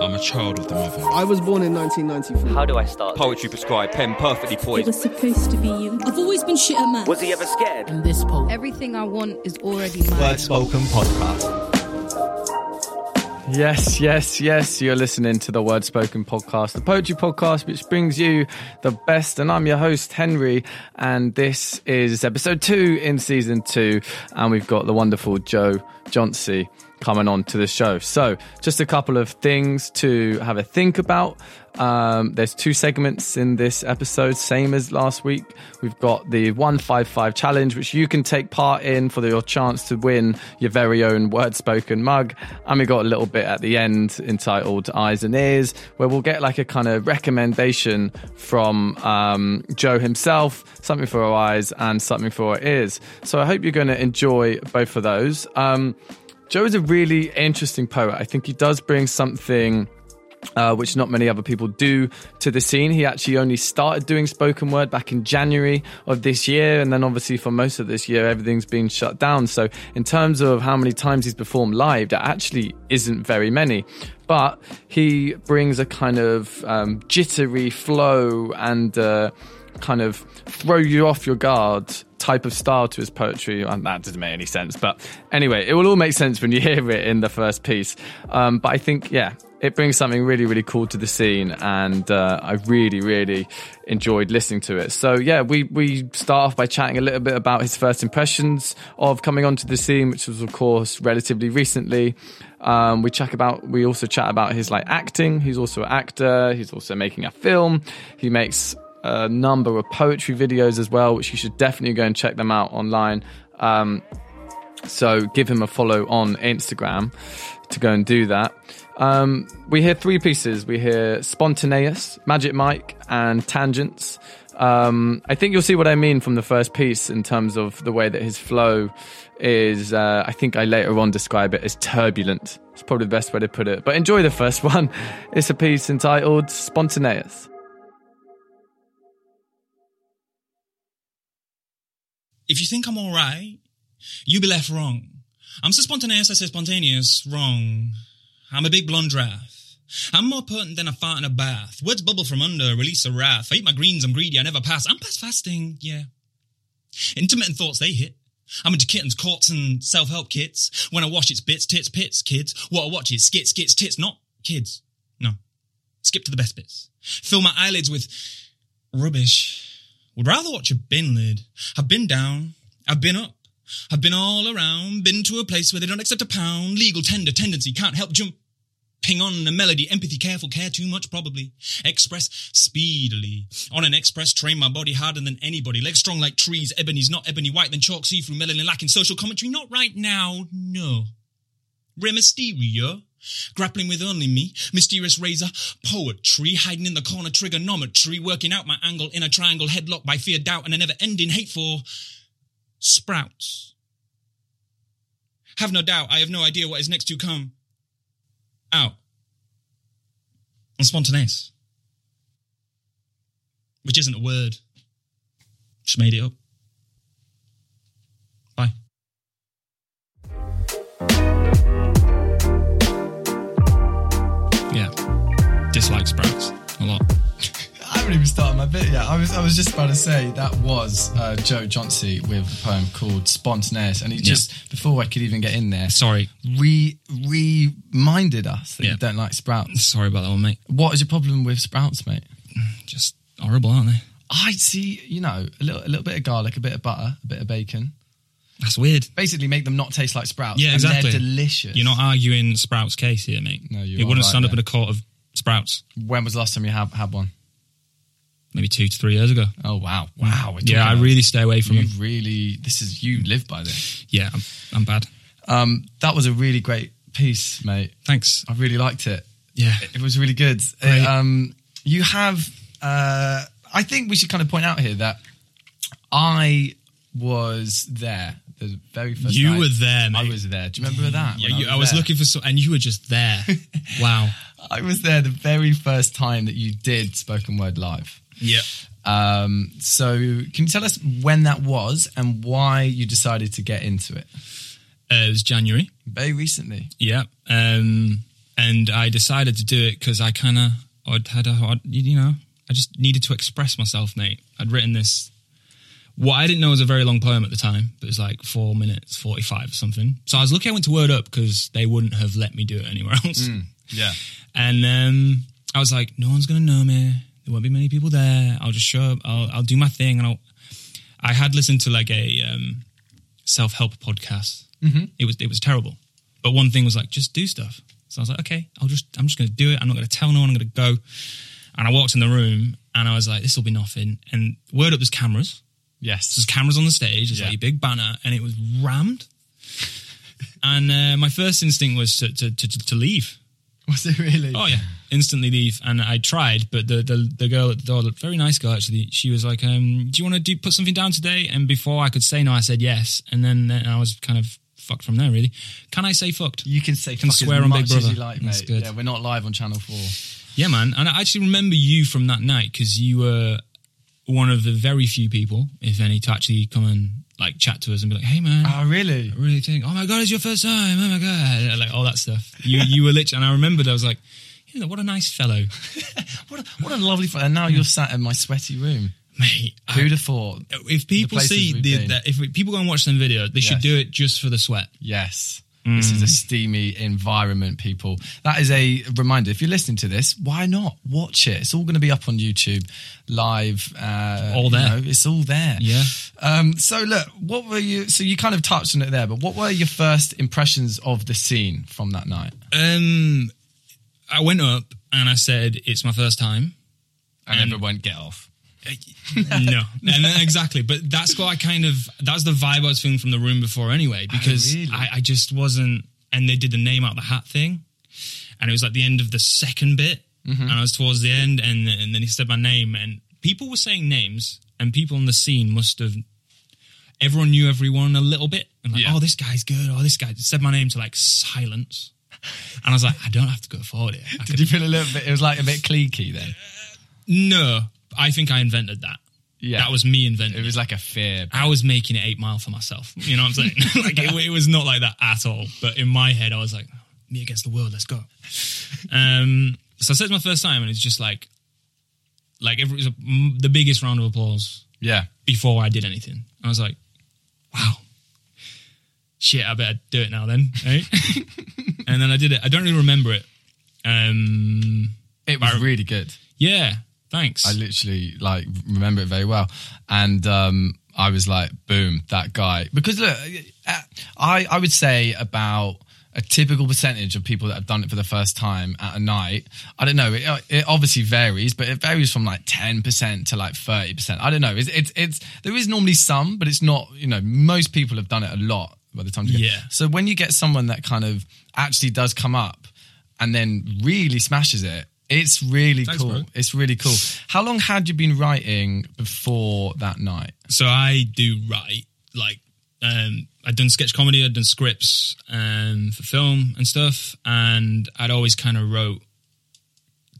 I'm a child of the mother. I was born in 1994. How do I start? Poetry prescribed, pen perfectly poised. It poised. was supposed to be you. I've always been shit at maths. Was he ever scared? in this poem. Everything I want is already mine. Word Spoken Podcast. Yes, yes, yes. You're listening to the Word Spoken podcast, the poetry podcast, which brings you the best. And I'm your host, Henry. And this is episode two in season two. And we've got the wonderful Joe Johnsey coming on to the show. So, just a couple of things to have a think about. Um, there's two segments in this episode, same as last week. We've got the 155 challenge, which you can take part in for your chance to win your very own word spoken mug. And we got a little bit at the end entitled Eyes and Ears, where we'll get like a kind of recommendation from um, Joe himself, something for our eyes and something for our ears. So I hope you're going to enjoy both of those. Um, Joe is a really interesting poet. I think he does bring something uh, which not many other people do to the scene. He actually only started doing spoken word back in January of this year, and then obviously for most of this year, everything's been shut down. So, in terms of how many times he's performed live, that actually isn't very many. But he brings a kind of um, jittery flow and uh, kind of throw you off your guard type of style to his poetry. And that doesn't make any sense. But anyway, it will all make sense when you hear it in the first piece. Um, but I think, yeah, it brings something really, really cool to the scene. And uh, I really, really enjoyed listening to it. So, yeah, we, we start off by chatting a little bit about his first impressions of coming onto the scene, which was, of course, relatively recently. Um, we chat about, we also chat about his like acting. He's also an actor. He's also making a film. He makes a number of poetry videos as well, which you should definitely go and check them out online. Um, so give him a follow on Instagram to go and do that. Um, we hear three pieces. We hear Spontaneous, Magic Mike, and Tangents. Um, I think you'll see what I mean from the first piece in terms of the way that his flow is. Uh, I think I later on describe it as turbulent. It's probably the best way to put it. But enjoy the first one. It's a piece entitled Spontaneous. If you think I'm alright, you be left wrong. I'm so spontaneous, I say spontaneous, wrong. I'm a big blonde giraffe. I'm more potent than a fart in a bath. Words bubble from under, release a wrath. I eat my greens, I'm greedy, I never pass. I'm past fasting, yeah. Intermittent thoughts, they hit. I'm into kittens, courts, and self-help kits. When I wash it's bits, tits, pits, kids. What I watch is skits, skits, tits, not kids. No. Skip to the best bits. Fill my eyelids with rubbish. Would rather watch a bin lid. I've been down. I've been up. I've been all around. Been to a place where they don't accept a pound. Legal tender tendency. Can't help jump. Ping on a melody, empathy, careful, care too much, probably. Express speedily. On an express train, my body harder than anybody. Legs strong like trees, ebony's not ebony white, then chalk see through melanin lacking social commentary. Not right now, no. Rare mysteria. Grappling with only me, mysterious razor, poetry, hiding in the corner, trigonometry, working out my angle in a triangle, headlock by fear, doubt, and a never ending hate for sprouts. Have no doubt, I have no idea what is next to come. Out. And spontaneous. Which isn't a word. Just made it up. Dislike sprouts a lot. I haven't even started my bit yet. I was I was just about to say that was uh, Joe Johnsey with a poem called Spontaneous, and he just before I could even get in there, Sorry. re reminded us that you don't like sprouts. Sorry about that one, mate. What is your problem with sprouts, mate? Just horrible, aren't they? I see, you know, a little a little bit of garlic, a bit of butter, a bit of bacon. That's weird. Basically, make them not taste like sprouts. Yeah, and exactly. They're delicious. You're not arguing Sprouts' case here, mate. No, you It wouldn't right stand up in a court of Sprouts When was the last time you have had one? maybe two to three years ago. Oh wow, wow. Yeah, I really stay away from You them. really, this is you live by this. Yeah, I'm, I'm bad. Um, that was a really great piece, mate. Thanks. I really liked it. Yeah. It was really good. Uh, um, you have, uh, I think we should kind of point out here that I was there the very first You night. were there, I was there. Do you remember that? Yeah, you, I was there? looking for some, and you were just there. wow. I was there the very first time that you did spoken word live. Yeah. Um, so, can you tell us when that was and why you decided to get into it? Uh, it was January. Very recently. Yeah. Um, and I decided to do it because I kind of I'd had a hard, you know, I just needed to express myself, mate. I'd written this. What I didn't know was a very long poem at the time, but it was like four minutes, 45 or something. So I was lucky I went to Word Up because they wouldn't have let me do it anywhere else. Yeah. And um, I was like, no one's gonna know me. There won't be many people there. I'll just show up. I'll, I'll do my thing. And I'll. I had listened to like a um, self help podcast. Mm-hmm. It was it was terrible, but one thing was like just do stuff. So I was like, okay, I'll just I'm just gonna do it. I'm not gonna tell no one. I'm gonna go. And I walked in the room and I was like, this will be nothing. And word up, there's cameras. Yes. There's cameras on the stage. There's Yeah. like a big banner, and it was rammed. and uh, my first instinct was to to, to to leave. Was it really? Oh yeah, instantly leave. And I tried, but the the, the girl at the door, very nice girl actually, she was like, um, "Do you want to do put something down today?" And before I could say no, I said yes, and then, then I was kind of fucked from there. Really, can I say fucked? You can say Can swear on Big Brother. like, That's mate. good. Yeah, we're not live on Channel 4. Yeah, man. And I actually remember you from that night because you were one of the very few people, if any, to actually come and like chat to us and be like, "Hey, man." Oh, really? I really think, oh my god, it's your first time. Oh my god, like all that stuff. You you were literally, and I remembered I was like, you know, what a nice fellow, What a, what a lovely... Fun. And now you're sat in my sweaty room. mate. Who'd have thought? if people see the, that, if people go and watch some video, they should do it just for the sweat. Yes. This is a steamy environment, people. That is a reminder. If you're listening to this, why not watch it? It's all going to be up on YouTube, live. Uh, All you there. know, it's all there. Yeah. Um, so look, what were you? So you kind of touched on it there, but what were your first impressions of the scene from that night? Um, I went up and I said, "It's my first time." And Um, everyone get off. No, and then, exactly. But that's what I kind of that's the vibe I was feeling from the room before anyway, because Oh, really? I, I just wasn't. And they did the name out the hat thing, and it was like the end of the second bit, Mm-hmm. and I was towards the end, and and then he said my name, and people were saying names, and people on the scene must have. Everyone knew everyone a little bit, and like, Yeah. oh, this guy's good. Oh, this guy said my name to like silence, and I was like, I don't have to go forward here. I Did could- you feel a little bit? It was like a bit cliquey then. no, I think I invented that. Yeah. that was me inventing. It was like a fear. I was making it eight mile for myself. You know what I'm saying? like it, it was not like that at all. But in my head, I was like, me against the world, let's go. Um, so I said it's my first time, and it's just like, like it was a, the biggest round of applause Yeah. before I did anything. I was like, wow, shit, I better do it now then, right? and then I did it. I don't really remember it. Um, It was really good. yeah, thanks. I literally like remember it very well, and um, I was like, "Boom, that guy!" Because look, uh, I I would say about a typical percentage of people that have done it for the first time at a night. I don't know. It, it obviously varies, but it varies from like ten percent to like thirty percent. I don't know. It's, it's it's there is normally some, but it's not. You know, most people have done it a lot by the time. You get- Yeah. So when you get someone that kind of actually does come up and then really smashes it. It's really Thanks, cool. bro. It's really cool. How long had you been writing before that night? so I do write like um I'd done sketch comedy, I'd done scripts um for film and stuff, and I'd always kind of wrote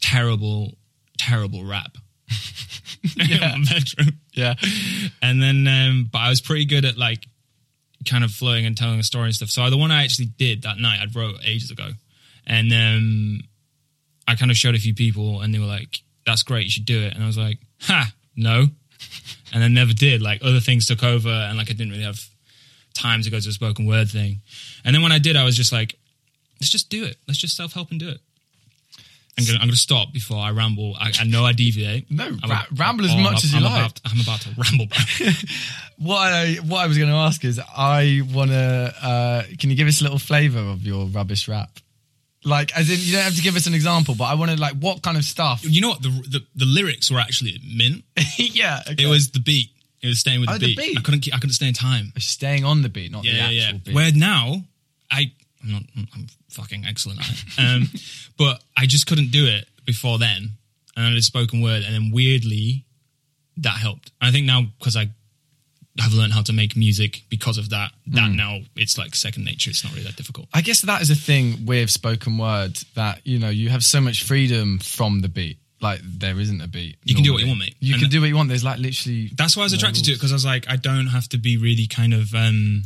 terrible, terrible rap. in my bedroom. Yeah. And then um but I was pretty good at like kind of flowing and telling a story and stuff. So the one I actually did that night I'd wrote ages ago. And um I kind of showed a few people and they were like, That's great, you should do it. And I was like, Ha, no. And I never did. Like other things took over and like I didn't really have time to go to a spoken word thing. And then when I did, I was just like, let's just do it. Let's just self help and do it. I'm gonna, I'm gonna stop before I ramble. I, I know I deviate. No, I'm ra- ramble as much I'm as you I'm like. About, I'm about to ramble. What I what I was going to ask is, I want to. Uh, can you give us a little flavour of your rubbish rap? Like, as in, you don't have to give us an example, but I want to like, what kind of stuff? you know what? The, the the lyrics were actually mint. yeah, okay. It was the beat. It was staying with Oh, the, the beat. beat. I couldn't. Keep, I couldn't stay in time. staying on the beat, not the Yeah, actual yeah, yeah. beat. Where now, I I'm not. I'm fucking excellent at it. Um, but I just couldn't do it before then, and I did spoken word, and then weirdly, that helped. I think now because I have learned how to make music because of that. That Hmm. now it's like second nature. It's not really that difficult. I guess that is a thing with spoken word that you know you have so much freedom from the beat. Like there isn't a beat. You can do what you want, mate. You And- can do what you want. There's like literally. That's why I was no attracted to it because I was like, I don't have to be really kind of um,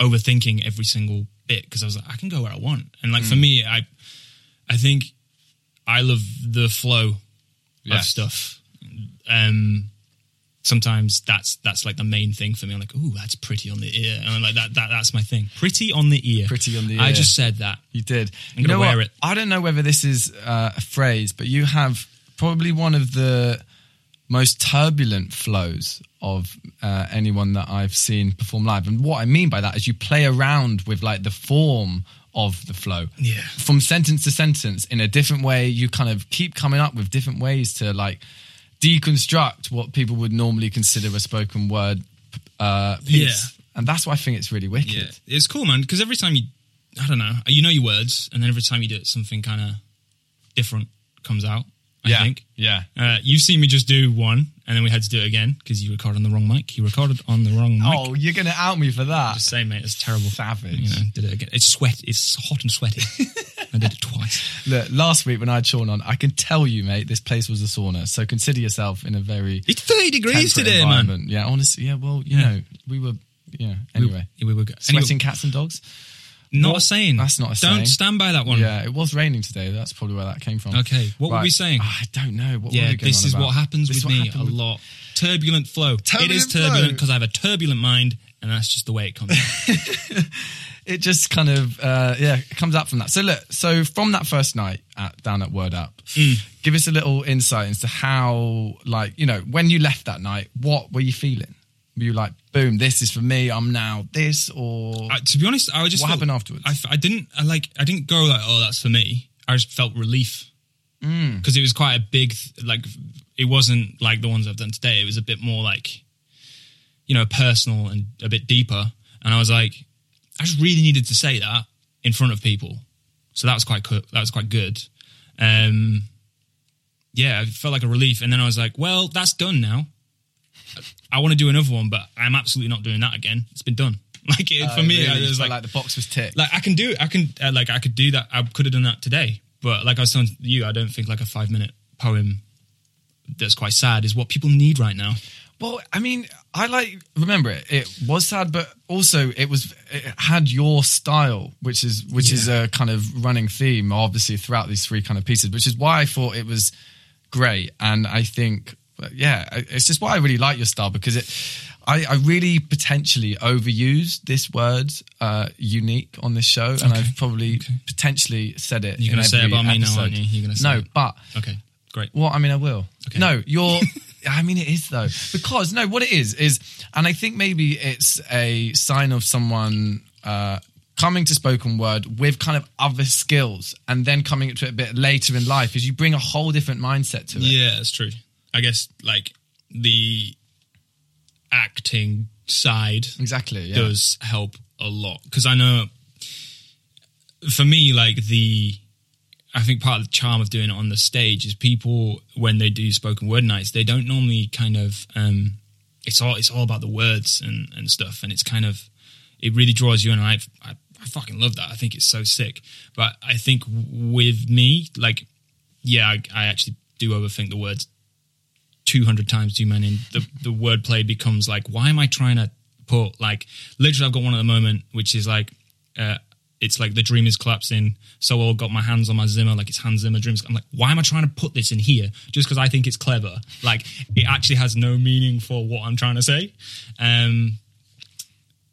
overthinking every single bit because I was like, I can go where I want. And like for Hmm. me, I I think I love the flow of stuff. Um, sometimes that's that's like the main thing for me. I'm like, ooh, that's pretty on the ear, and I'm like that that that's my thing. Pretty on the ear. Pretty on the ear. I just said that. You did. I'm you know wear what? it. I don't know whether this is uh, a phrase, but you have probably one of the most turbulent flows of uh, anyone that I've seen perform live. And what I mean by that is you play around with like the form of the flow. Yeah. From sentence to sentence in a different way. You kind of keep coming up with different ways to like deconstruct what people would normally consider a spoken word uh, piece. And that's why I think it's really wicked. Yeah, it's cool, man. Because every time you, I don't know, you know your words, and then every time you do it, something kind of different comes out. I Yeah. think. Yeah. Uh, you've seen me just do one, and then we had to do it again because you recorded on the wrong mic. You recorded on the wrong mic. Oh, you're going to out me for that. Just say, mate, it's terrible. Savage. You know, did it again. It's sweat. It's hot and sweaty. I did it twice. Look, last week when I had Sean on, I can tell you, mate, this place was a sauna. So consider yourself in a very It's thirty degrees temperate today, man. environment. Yeah, honestly, yeah. Well, you Yeah. know, we were, yeah. Anyway, We, we were go- sweating anyway, cats and dogs. not a saying. That's not a saying. Don't stand by that one. Yeah, it was raining today. That's probably where that came from. Okay, what were we saying? Ah, I don't know. What were Yeah, we going this on is about? what happens This is with what me happened a with- lot. Turbulent flow. it Turbulent is flow. turbulent because I have a turbulent mind, and that's just the way it comes. It just kind of, uh, yeah, it comes out from that. So look, so from that first night at, down at Word Up, Mm. give us a little insight into how, like, you know, when you left that night, what were you feeling? Were you like, boom, this is for me. I'm now this, or I, to be honest, I would just What felt- happened afterwards? I didn't I like I didn't go like oh that's for me. I just felt relief Mm. because it was quite a big like it wasn't like the ones I've done today. It was a bit more like you know personal and a bit deeper. And I was like, I just really needed to say that in front of people. So that was quite co- that was quite good. Um, yeah, it felt like a relief. And then I was like, well, that's done now. I want to do another one, but I'm absolutely not doing that again. It's been done. Like it, for Uh, me, really, I was like, like the box was ticked. like I can do I can uh, like I could do that. I could have done that today, but like I was telling you, I don't think like a five minute poem that's quite sad is what people need right now. Well, I mean, I like remember it. It was sad, but also it was it had your style, which is which is a kind of running theme, obviously throughout these three kind of pieces, which is why I thought it was great. And I think, yeah, it's just why I really like your style because it. I, I really potentially overused this word uh, unique on this show, and I've probably potentially said it. You're gonna say it every about me now, aren't you? You're gonna say no, it. but Okay, great. well, I mean, I will. Okay. No, you're. I mean, it is though because no, what it is is, and I think maybe it's a sign of someone uh, coming to spoken word with kind of other skills, and then coming to it a bit later in life, is you bring a whole different mindset to it. Yeah, that's true. I guess like the acting side Exactly. Yeah. does help a lot because I know for me, like the I think part of the charm of doing it on the stage is people when they do spoken word nights, they don't normally kind of um it's all it's all about the words and and stuff, and it's kind of it really draws you in. I I, I fucking love that. I think it's so sick. But I think with me, like, yeah, I, I actually do overthink the words 200 times too many. The the wordplay becomes like, why am I trying to put like literally? I've got one at the moment which is like, uh, it's like the dream is collapsing. So I got my hands on my Zimmer, like it's Hans Zimmer dreams. I'm like, why am I trying to put this in here just because I think it's clever? Like it actually has no meaning for what I'm trying to say. Um,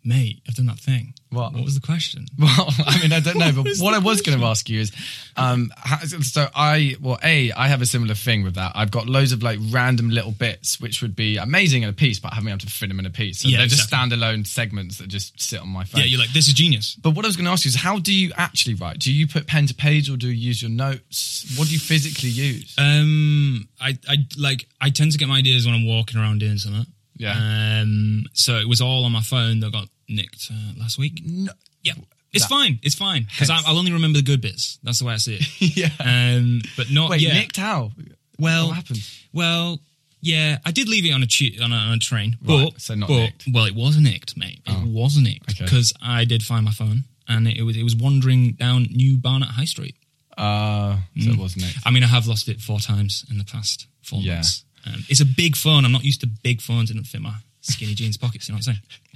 mate, I've done that thing. What? What was the question? Well, I mean, I don't know, but what I was going to ask you is, um, how, so I, well, a, I have a similar thing with that. I've got loads of like random little bits, which would be amazing in a piece, but I haven't been able to fit them in a piece. So Yeah, they're just exactly. standalone segments that just sit on my phone. Yeah, you're like, this is genius. But what I was going to ask you is, how do you actually write? Do you put pen to page, or do you use your notes? What do you physically use? Um, I, I like I tend to get my ideas when I'm walking around doing something. Yeah. Um, so it was all on my phone that got nicked uh, last week. No. Yeah, it's That- fine. It's fine because I'll only remember the good bits. That's the way I see it. yeah. Um, but not Wait, yeah. nicked how? Well, what happened? Well, yeah, I did leave it on a on a, on a train, Right, but so not but, nicked. Well, it was nicked, mate. It Oh. was nicked Okay. because I did find my phone and it was it was wandering down New Barnet High Street. Uh, so it was nicked. I mean, I have lost it four times in the past four Yeah. months. Um, it's a big phone. I'm not used to big phones. It doesn't fit my skinny jeans pockets. You know what I'm saying?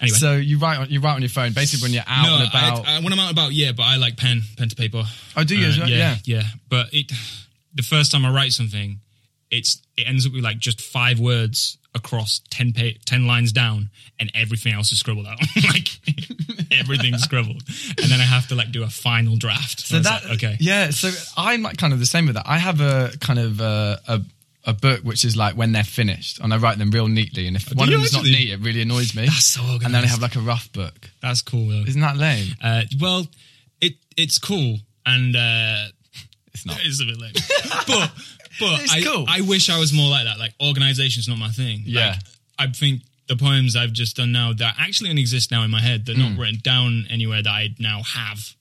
Anyway. So you write on you write on your phone basically when you're out no, and about. I, I, when I'm out and about, yeah, but I like pen, pen to paper. Oh, do you well? Yeah, Yeah. yeah. But it, the first time I write something, it's it ends up with like just five words across 10, pa- 10 lines down, and everything else is scribbled out. like everything's scribbled, and then I have to like do a final draft. so that like, okay, yeah. So I'm like kind of the same with that. I have a kind of uh, a a book which is like when they're finished, and I write them real neatly. And if one of them is not neat, it really annoys me. That's so organized. And then I have like a rough book. that's cool. Though. Isn't that lame? Uh, well, it it's cool, and uh, It's not. it's a bit lame, but but It's I, cool. I wish I was more like that. Like organization's not my thing. Yeah. Like, I think the poems I've just done now that actually only exist now in my head. They're Mm. not written down anywhere that I now have,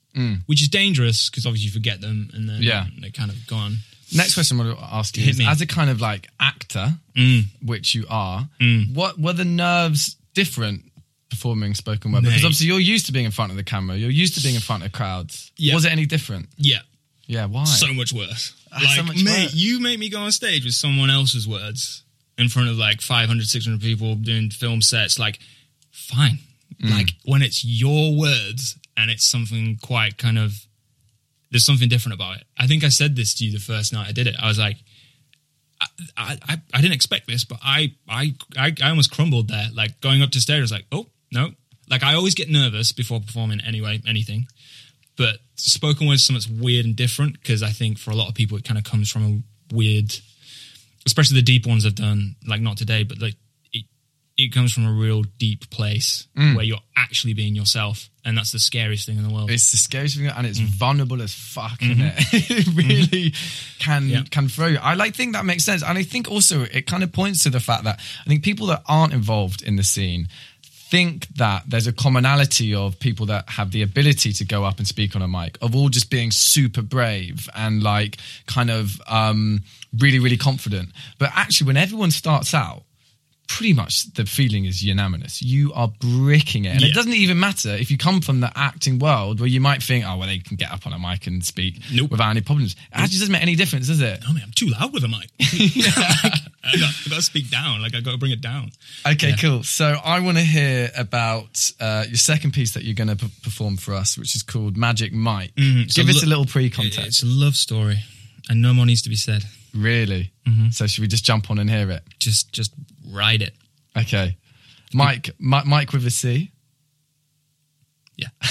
which is dangerous because obviously you forget them and then Yeah. they're kind of gone. Next question I want to ask you Hit is: me. as a kind of like actor, Mm. which you are, what were the nerves different performing spoken word? Because obviously you're used to being in front of the camera, you're used to being in front of crowds. Yeah. Was it any different? Yeah, Yeah. Why? so much worse. Ah, so Like, much mate, worse. you make me go on stage with someone else's words in front of like 500, 600 people doing film sets. Like, fine. Mm. Like, when it's your words and it's something quite kind of, there's something different about it. I think I said this to you the first night I did it. I was like, I, I, I- didn't expect this, but I, I, I, I almost crumbled there. Like going up to stage, I was like, oh no. Like I always get nervous before performing anyway, anything. But spoken word is something that's weird and different because I think for a lot of people it kind of comes from a weird, especially the deep ones I've done. Like not today, but like it, comes from a real deep place mm. where you're actually being yourself, and that's the scariest thing in the world. It's the scariest thing, and it's mm. vulnerable as fuck, mm-hmm. isn't it? it mm-hmm. really can Yeah. can throw you. I like think that makes sense, and I think also it kind of points to the fact that I think people that aren't involved in the scene think that there's a commonality of people that have the ability to go up and speak on a mic of all just being super brave and like kind of um really really confident but actually when everyone starts out pretty much the feeling is unanimous. You are bricking it. And it doesn't even matter if you come from the acting world where you might think, oh, well, they can get up on a mic and speak Nope. without any problems. It actually doesn't make any difference, does it? oh man, I'm too loud with a mic. I, got, I got to speak down. Like I got to bring it down. Okay, cool. So I want to hear about uh, your second piece that you're going to p- perform for us, which is called Magic Mike. It's Give a us lo- a little pre-context. It's a love story, and no more needs to be said. Really? So should we just jump on and hear it? Just, just ride it. Okay. Mike, Mi- Mike with a C. Yeah.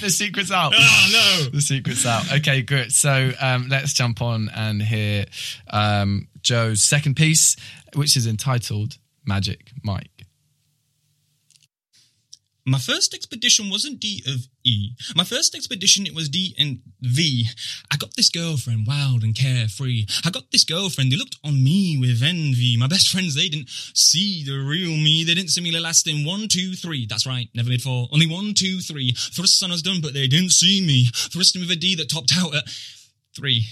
the secret's out. Oh no. the secret's out. Okay, good. So um, let's jump on and hear um, Joe's second piece, which is entitled Magic Mike. My first expedition wasn't D of E. My first expedition, it was D and V. I got this girlfriend, wild and carefree. I got this girlfriend, they looked on me with envy. My best friends, they didn't see the real me. They didn't see me last in one, two, three. That's right, never made four. Only one, two, three. Thrusts on was done, but they didn't see me. Thrusting with a D that topped out at three.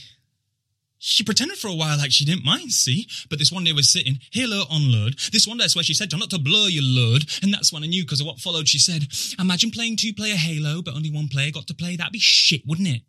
She pretended for a while like she didn't mind, see? But this one day was sitting, Halo on load. This one day I swear she said, John, not to blur your load. And that's when I knew because of what followed. She said, Imagine playing two player Halo, but only one player got to play. That'd be shit, wouldn't it?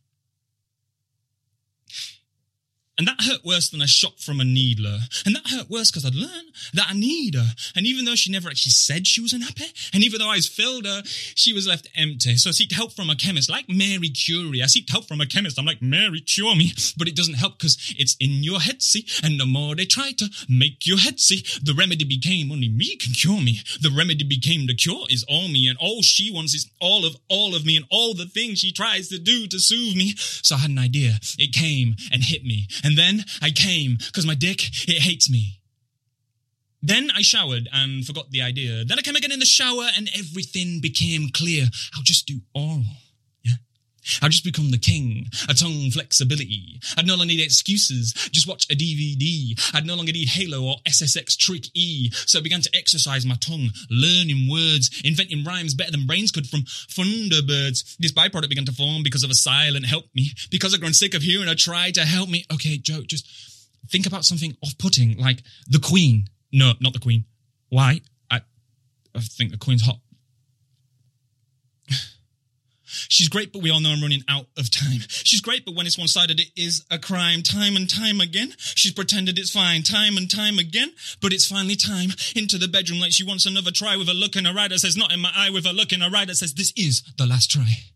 And that hurt worse than a shot from a needler. And that hurt worse because I'd learned that I need her. And even though she never actually said she was unhappy, and even though I filled her, she was left empty. So I seeked help from a chemist, like Mary Curie. I seeked help from a chemist. I'm like, Mary, cure me. But it doesn't help because it's in your head, see? And the more they try to make your head see, the remedy became only me can cure me. The remedy became the cure is all me. And all she wants is all of all of me and all the things she tries to do to soothe me. So I had an idea. It came and hit me. And then I came because my dick, it hates me. Then I showered and forgot the idea. Then I came again in the shower and everything became clear. I'll just do oral. I'll just become the king. A tongue flexibility. I'd no longer need excuses. Just watch a DVD. I'd no longer need Halo or SSX Trick E. So I began to exercise my tongue, learning words, inventing rhymes better than brains could from Thunderbirds. This byproduct began to form because of a silent help me. Because I'd grown sick of hearing her try to help me. Okay, Joe, just think about something off-putting like the Queen. No, not the Queen. Why? I, I think the Queen's hot. She's great, but we all know I'm running out of time. She's great, but when it's one sided, it is a crime. Time and time again. She's pretended it's fine. Time and time again. But it's finally time. Into the bedroom like she wants another try with a look in her eye that says, not in my eye, with a look in her eye that says, this is the last try.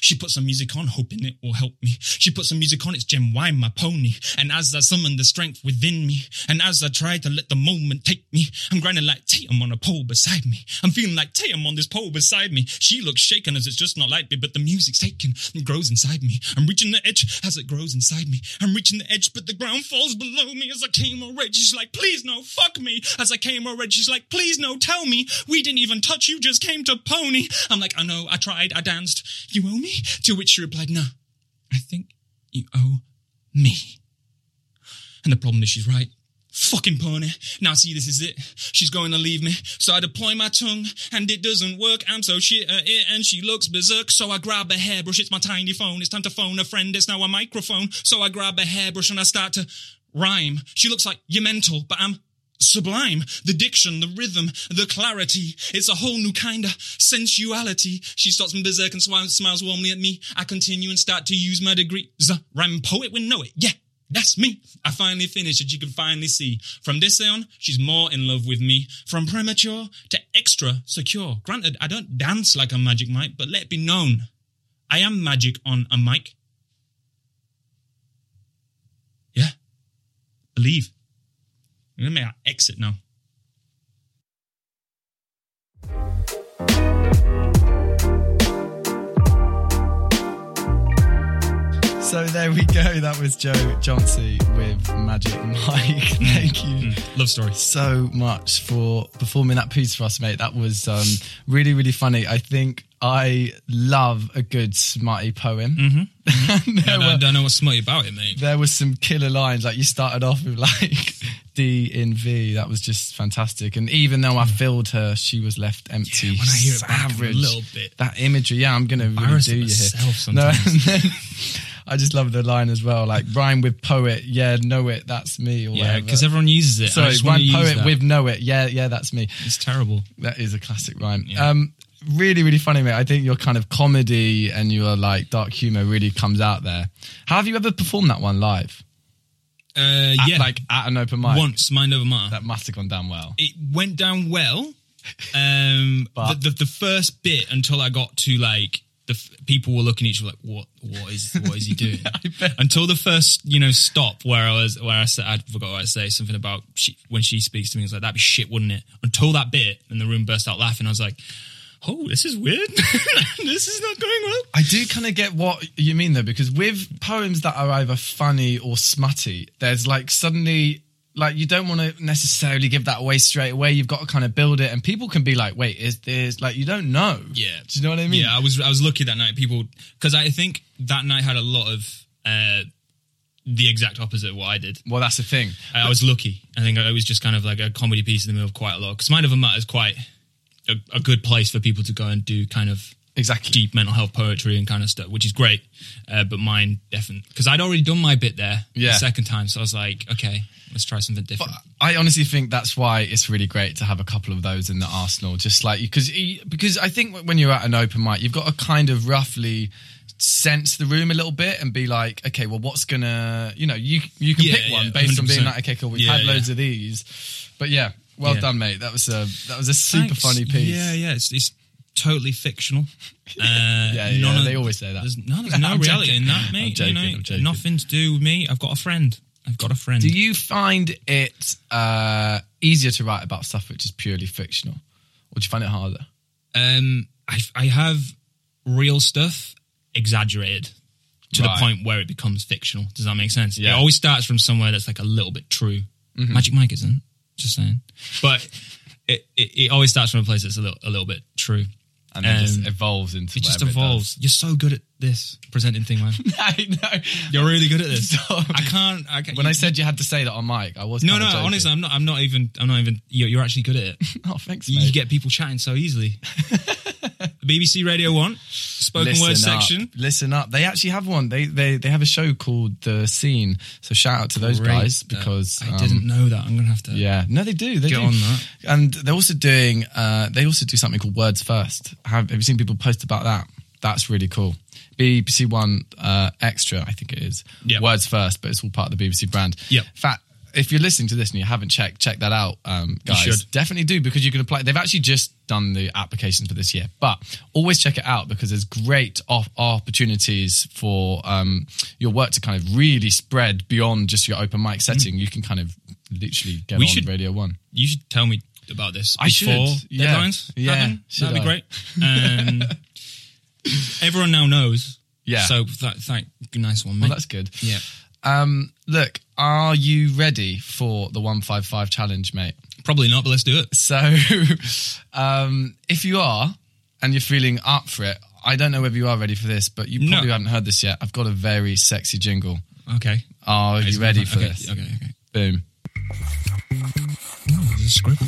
She put some music on, hoping it will help me. She put some music on, it's Ginuwine, my pony. And as I summon the strength within me, and as I try to let the moment take me, I'm grinding like Tatum on a pole beside me. I'm feeling like Tatum on this pole beside me. She looks shaken as it's just not like me, but the music's taken and grows inside me. I'm reaching the edge as it grows inside me. I'm reaching the edge, but the ground falls below me as I came already. She's like, please no, fuck me. As I came already, she's like, please no, tell me. We didn't even touch, you just came to pony. I'm like, I know, I tried, I danced. You owe me? To which she replied, no, I think you owe me. And the problem is she's right. Fucking pony. Now see, this is it. She's going to leave me. So I deploy my tongue and it doesn't work. I'm so shit at it and she looks berserk. So I grab a hairbrush. It's my tiny phone. It's time to phone a friend. It's now a microphone. So I grab a hairbrush and I start to rhyme. She looks like you're mental, but I'm sublime. The diction, the rhythm, the clarity. It's a whole new kind of sensuality. She starts berserk and smiles, smiles warmly at me. I continue and start to use my degree. The rhyme poet will know it. Yeah. That's me. I finally finished it. You can finally see. From this on, she's more in love with me. From premature to extra secure. Granted, I don't dance like a Magic mic, but let it be known. I am magic on a mic. Yeah. Believe. Make our exit now. So there we go. That was Joe Johnsey with Magic Mike. Thank you Love story. so much for performing that piece for us, mate. That was um, really, really funny. I think I love a good smarty poem. Mm-hmm. I there, don't, were, don't know what's smutty about it, mate. there was some killer lines. Like you started off with like D in V. That was just fantastic. And even though I filled her, she was left empty. Yeah, when I hear it back a little bit. that imagery. Yeah, I'm gonna really do you here. No, I just love the line as well. Like rhyme with poet. Yeah, know it. That's me. Or Yeah, because everyone uses it. I Sorry, rhyme poet with know it. Yeah, yeah, that's me. It's terrible. That is a classic rhyme. Yeah. Um, really, really funny, mate. I think your kind of comedy and your like dark humor really comes out there. Have you ever performed that one live? Uh, At, yeah, like at an open mic. once, mind over matter. That must have gone down well. it went down well. Um, But- the, the the first bit until I got to like the f- people were looking at each other like, what what is what is he doing? Until the first you know stop where I was where I said I forgot what I say something about she, when she speaks to me. It's like that'd be shit, wouldn't it? Until that bit and the room burst out laughing. I was like, oh, this is weird. this is not going well. I do kind of get what you mean though, because with poems that are either funny or smutty, there's like suddenly like you don't want to necessarily give that away straight away. You've got to kind of build it, and people can be like, "Wait, is this like you don't know?" Yeah. do you know what I mean? Yeah, I was I was lucky that night. People because I think that night had a lot of uh, the exact opposite of what I did. Well, that's the thing. I, I was lucky. I think it was just kind of like a comedy piece in the middle of quite a lot. Because Mind Over Matter is quite a, a good place for people to go and do kind of Exactly. deep mental health poetry and kind of stuff, which is great. Uh, but mine definitely because I'd already done my bit there Yeah. the second time, so I was like, okay, let's try something different. I honestly think that's why it's really great to have a couple of those in the arsenal. Just like because because I think when you're at an open mic, you've got to kind of roughly sense the room a little bit and be like, okay, well, what's gonna you know you you can Yeah, pick one yeah, based on being 100%. like, okay, cool, we've Yeah, had loads of these, but yeah, well Yeah. done, mate. That was a that was a super Thanks. funny piece. Yeah, yeah, it's, it's totally fictional. Uh, Yeah, yeah, none of- they always say that. There's, no, there's no reality joking. in that, mate. joking, you know, nothing to do with me. I've got a friend. I've got a friend. Do you find it uh, easier to write about stuff which is purely fictional, or do you find it harder? Um, I, I have real stuff exaggerated to Right. the point where it becomes fictional. Does that make sense? Yeah. It always starts from somewhere that's like a little bit true. Magic Mike isn't. Just saying. But it, it, it always starts from a place that's a little, a little bit true. And then just Um, evolves into It just whatever evolves. You're so good at this presenting thing, man. does. I know. You're really good at this. Stop. I can't. I can't When I said you had to say that on mic, I was no, kinda no. joking. Honestly, I'm not. I'm not even. I'm not even. You're, you're actually good at it. Oh, thanks, You mate. get people chatting so easily. BBC Radio One, spoken word up. section. Listen up. They actually have one. They they they have a show called The Scene. So shout out to those Great. guys Uh, because I um, didn't know that. I'm gonna have to. Yeah, no, they do. They Get do. on that. And they're also doing. Uh, they also do something called Words First. Have Have you seen people post about that? That's really cool. BBC One uh, Extra, I think it is. Yep. Words first, but it's all part of the BBC brand. Yeah. In fact, if you're listening to this and you haven't checked, check that out, um, guys. should. Definitely do because you can apply. They've actually just done the application for this year, but always check it out because there's great off- opportunities for um, your work to kind of really spread beyond just your open mic setting. You can kind of literally get We on should- Radio One. You should tell me about this I should, before yeah. deadlines Yeah, happen. That'd be great. Um, everyone now knows. Yeah. So th- thank nice one, Well, that's good. yeah. Um, look, are you ready for the 155 challenge, mate? Probably not, but let's do it. So, um, if you are and you're feeling up for it, I don't know whether you are ready for this, but you No. probably haven't heard this yet. I've got a very sexy jingle. Okay. Are you ready for okay, this? Okay. Okay. Boom. Is this script?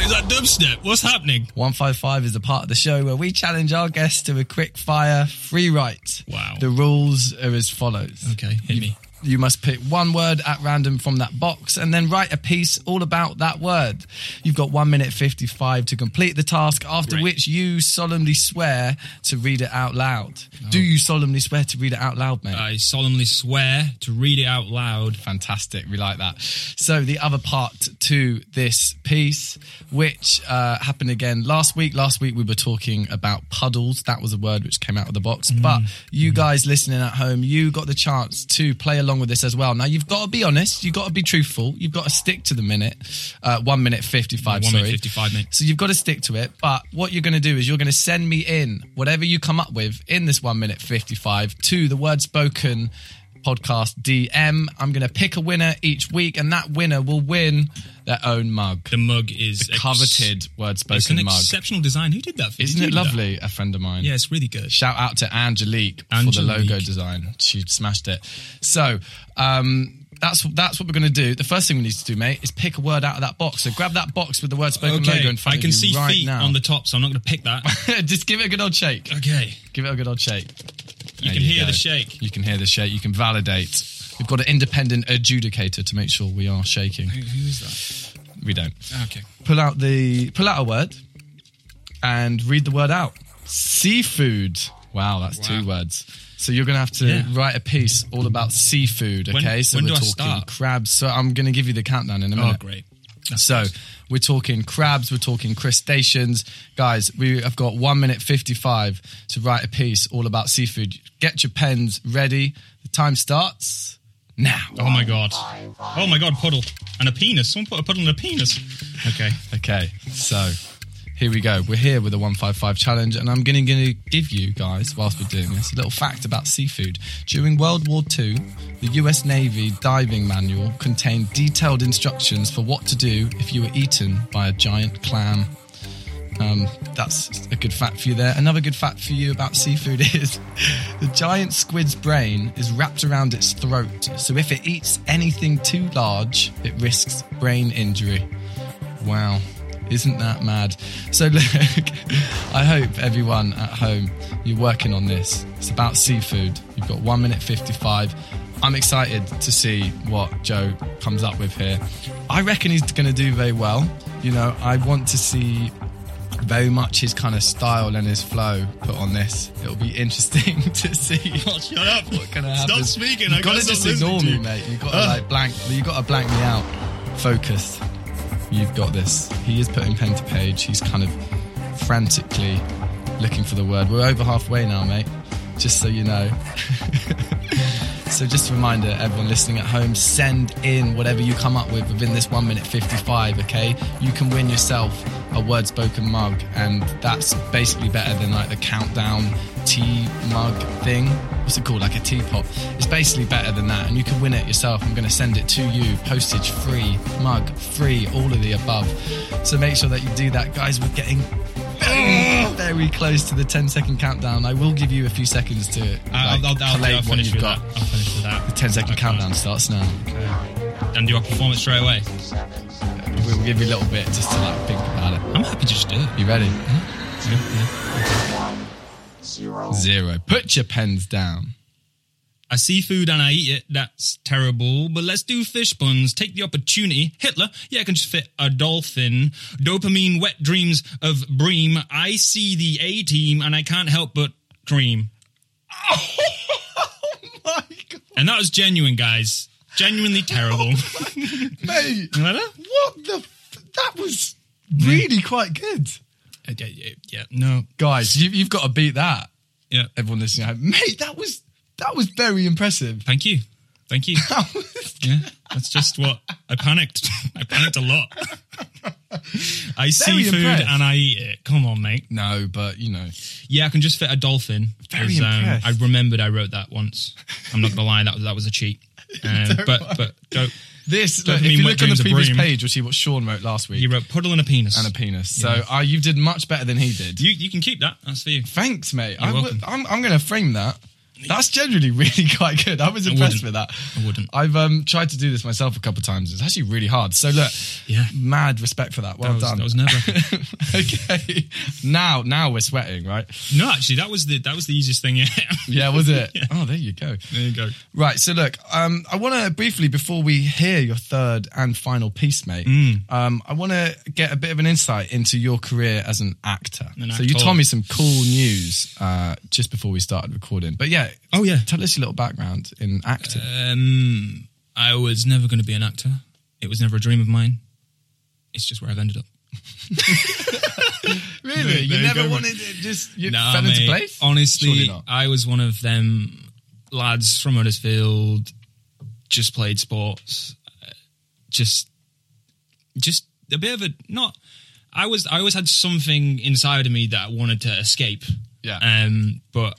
Is that dubstep? What's happening? 155 is a part of the show where we challenge our guests to a quick fire free write. Wow. The rules are as follows. Okay, hit me. You must pick one word at random from that box and then write a piece all about that word. You've got one minute 55 to complete the task, after Great. which you solemnly swear to read it out loud. Do you solemnly swear to read it out loud, mate? I solemnly swear to read it out loud. Fantastic. We like that. So, the other part to this piece, which uh, happened again last week. Last week, we were talking about puddles. That was a word which came out of the box. But you guys listening at home, you got the chance to play along with this as well. Now, you've got to be honest. You've got to be truthful. You've got to stick to the minute. Uh, one minute 55, One sorry. minute 55, mate. So you've got to stick to it. But what you're going to do is you're going to send me in whatever you come up with in this one minute 55 to the word spoken podcast DM. I'm going to pick a winner each week, and that winner will win their own mug. The mug is ex- Coveted word It's an spoken mug. exceptional design. Who did that? For you? Isn't it that? lovely? A friend of mine. Yeah, it's really good. Shout out to Angelique, for the logo design. She smashed it. So, um, that's that's what we're going to do. The first thing we need to do, mate, is pick a word out of that box. So grab that box with the word spoken Okay, logo in front I can see right feet now. on the top, so I'm not going to pick that. Just give it a good old shake. Okay. Give it a good old shake. You can hear go. the shake. You can hear the shake. You can validate. We've got an independent adjudicator to make sure we are shaking. Who is that? We don't. Okay. Pull out the pull out a word and read the word out. Seafood. Wow, that's two words. So you're gonna have to Yeah. write a piece all about seafood. When- Okay, so when we're talking crabs. So I'm gonna give you the countdown in a minute. Oh, minute. great. So we're talking crabs, we're talking crustaceans. Guys, we have got one minute 55 to write a piece all about seafood. Get your pens ready. The time starts now. Oh my god. Oh my god, puddle. And a penis. Someone put a puddle in a penis. Okay. Okay, so here we go. We're here with the 155 challenge, and I'm going to give you guys, whilst we're doing this, a little fact about seafood. During World War II, the US Navy diving manual contained detailed instructions for what to do if you were eaten by a giant clam. Um, that's a good fact for you there. Another good fact for you about seafood is the giant squid's brain is wrapped around its throat. So if it eats anything too large, it risks brain injury. Wow. Isn't that mad? So, look, I hope everyone at home, you're working on this. It's about seafood. You've got one minute 55. I'm excited to see what Joe comes up with here. I reckon he's going to do very well. You know, I want to see very much his kind of style and his flow put on this. It'll be interesting to see Oh, shut up. what kind of happens. Stop speaking. You I gotta just ignore me, mate. You gotta like blank. You gotta blank me out. Focused. You've got this. He is putting pen to page. He's kind of frantically looking for the word. We're over halfway now, mate. Just so you know. So just a reminder, everyone listening at home, send in whatever you come up with within this one minute 55, okay? You can win yourself a word spoken mug, and that's basically better than like the countdown tea mug thing. What's it called? Like a teapot. It's basically better than that, and you can win it yourself. I'm going to send it to you, postage free, mug free, all of the above. So make sure that you do that, guys. We're getting very, very close to the 10 second countdown. I will give you a few seconds to uh, like, I'll, I'll, I'll, collate I'll what you've got. that. I'll finish with that. The 10 second Okay. countdown starts now. And do I perform it straight away? We'll give you a little bit just to like think about it. I'm happy to just do it. You ready? Yeah, yeah. Zero. Put your pens down. I see food and I eat it. That's terrible. But let's do fish buns. Take the opportunity. Hitler, yeah, I can just fit a dolphin. Dopamine, wet dreams of Bream. I see the A team and I can't help but cream. Oh My God, And that was genuine, guys. Genuinely terrible. mate, what the? F- that was really quite good, Uh, yeah, yeah, yeah, no. guys. You, you've got to beat that. Yeah. Everyone listening, at home. mate, that was that was very impressive. Thank you. Thank you. Yeah, that's just what I panicked. I panicked a lot. I see food impressed. and I eat it. Come on, mate. no, but you know, Yeah, I can just fit a dolphin. Very 'Cause, um, impressed. I remembered I wrote that once. I'm not gonna lie, that was that was a cheat. Um, but but go, this. Don't Look, if mean you wet look on dreams the previous page, you'll see what Sean wrote last week you wrote puddle and a penis. and a penis. So uh, you did much better than he did. you you can keep that. That's for you. Thanks, mate. You're I welcome. am I'm going to frame that. That's generally really quite good. I was impressed with that. I wouldn't. I've um, tried to do this myself a couple of times. It's actually really hard. So look, Yeah. mad respect for that. Well That was, done. that was never. okay. Now, now we're sweating, right? no, actually, that was the that was the easiest thing. Yeah, was it? Oh, there you go. there you go. Right. So look, um, I want to briefly before we hear your third and final piece, mate. Mm. Um, I want to get a bit of an insight into your career as an actor. An so you told me some cool news uh, just before we started recording. But yeah. Oh, yeah. Tell us your little background in acting. Um, I was never going to be an actor. It was never a dream of mine. It's just where I've ended up. really? You you never wanted it? Just you Nah, fell into place? Honestly, I was one of them lads from Huddersfield. Just played sports. uh, Just, just a bit of a not. I was. I always had something inside of me that I wanted to escape. Yeah. Um, but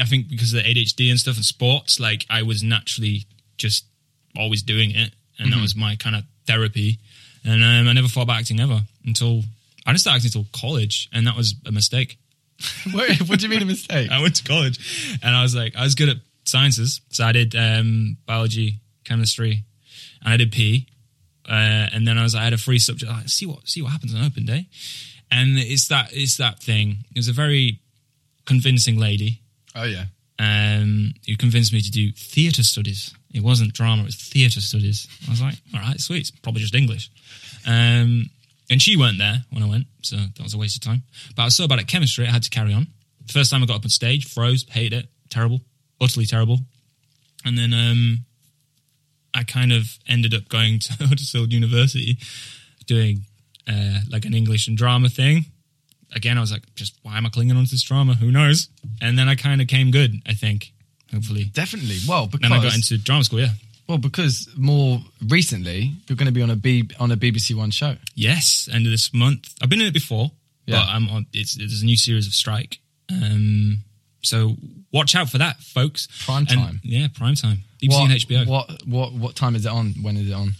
I think because of the ADHD and stuff and sports, like I was naturally just always doing it, and Mm-hmm. that was my kind of therapy. And um, I never thought about acting ever until I didn't start acting until college, and that was a mistake. Wait, what do you mean a mistake? I went to college, and I was like, I was good at sciences, so I did um, biology, chemistry, and I did PE. Uh, and then I was, I had a free subject. Like, see what, see what happens on open day, and it's that, it's that thing. It was a very convincing lady Oh yeah. um, who convinced me to do theatre studies. It wasn't drama; it was theatre studies. I was like, all right, sweet, it's probably just English. Um, and she weren't there when I went, so that was a waste of time. But I was so bad at chemistry, I had to carry on. First time I got up on stage, froze, hated it, terrible, utterly terrible. And then um, I kind of ended up going to Huddersfield University, doing uh, like an English and drama thing. Again, I was like, just why am I clinging on to this drama? Who knows? And then I kind of came good, I think, hopefully. Definitely. Well, because Then I got into drama school, yeah. well, because more recently you're going to be on a B on a BBC One show. Yes, end of this month. I've been in it before, Yeah. but I'm on. It's there's a new series of Strike. Um, so watch out for that, folks. Prime And- time. yeah, prime time. BBC what, and HBO. What what what time is it on? When is it on?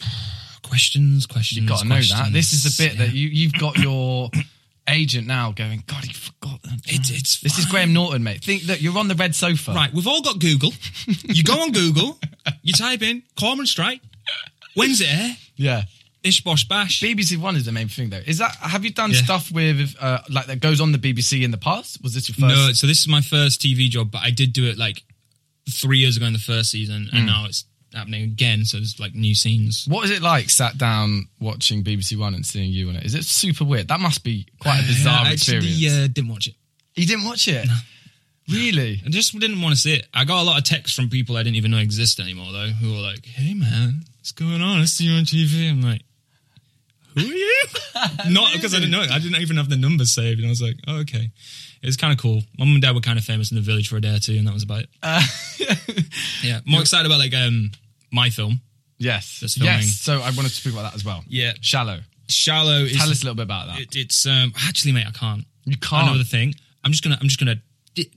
Questions, questions. You've got to know that. This is the bit Yeah. that you you've got your agent now going. God, he forgot. That. It's it's This is. Graham Norton, mate. Think that you're on the red sofa. Right, we've all got Google. You go on Google, you type in Cormoran Strike. When's it air? Yeah. Ish bosh bash. BBC One is the main thing, though. Is that have you done Yeah. stuff with uh, like that goes on the BBC in the past? Was this your first? No, so this is my first TV job, but I did do it like three years ago in the first season, and now it's happening again. So there's like new scenes. What is it like sat down watching BBC One and seeing you on it? Is it super weird? That must be quite a bizarre I experience. Actually, uh, didn't watch it. You didn't watch it? Really? I just didn't want to see it. I got a lot of texts from people I didn't even know exist anymore, though, who were like, "Hey, man, what's going on? I see you on TV." I'm like, "Who are you?" Not because I didn't know it. I didn't even have the numbers saved, and I was like, "Oh, okay." It was kind of cool. Mum and dad were kind of famous in the village for a day or two, and that was about it. Uh, Yeah, more excited about like um my film. yes. That's filming. Yes. So I wanted to speak about that as well. Yeah, Shallow. Shallow is Tell us a little bit about that. It, it's um actually, mate, I can't. You can't. Another thing. I'm just gonna. I'm just gonna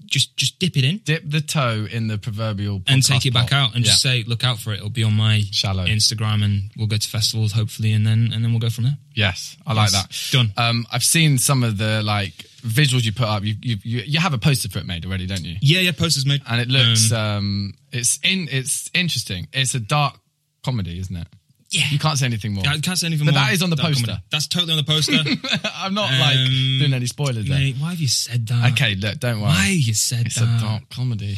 just just dip it in Dip the toe in the proverbial and take it back pot. out and just say, look out for it. It'll be on my Shallow. Instagram, and we'll go to festivals hopefully, and then and then we'll go from there. Yes, I like Yes. that. Done. Um, I've seen some of the like visuals you put up. You you you, you have a poster for it made already, don't you? Yeah, yeah. Posters made, And it looks Um, um, it's in it's interesting. It's a dark comedy, isn't it? Yeah. You can't say anything more. I can't say anything But more. that is on the poster. comedy. That's totally on the poster. I'm not like Um, doing any spoilers there. Mate, why have you said that? Okay, look, don't worry. Why you said that? It's that? a dark comedy.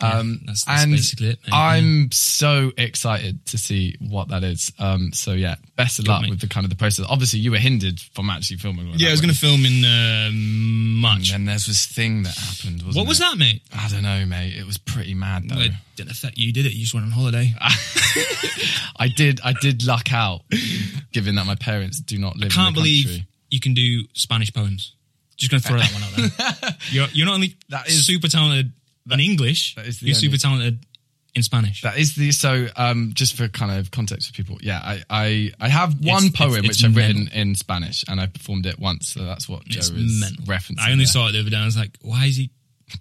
Um, that's- that's and basically it, mate, I'm so excited to see what that is. Um, so yeah, best of luck with the kind of the process. Obviously, you were hindered from actually filming. Yeah, I was going to film in uh, March. And then there's this thing that happened. Wasn't What was it? that, mate? I don't know, mate. It was pretty mad though. Well, it didn't affect you, did it? You just went on holiday. I did. I did luck out, given that my parents do not live. I can't believe you can do Spanish poems. Just going to throw that one out there. You're, you're not only That is- super talented in English, that is the you're only- super talented in Spanish. That is the so. Um, just for kind of context for people, yeah, I I, I have one It's- poem it's- which I've written in Spanish, and I performed it once. So that's what Joe It's is mental. referencing. I only there. saw it the other day. And I was like, why is he?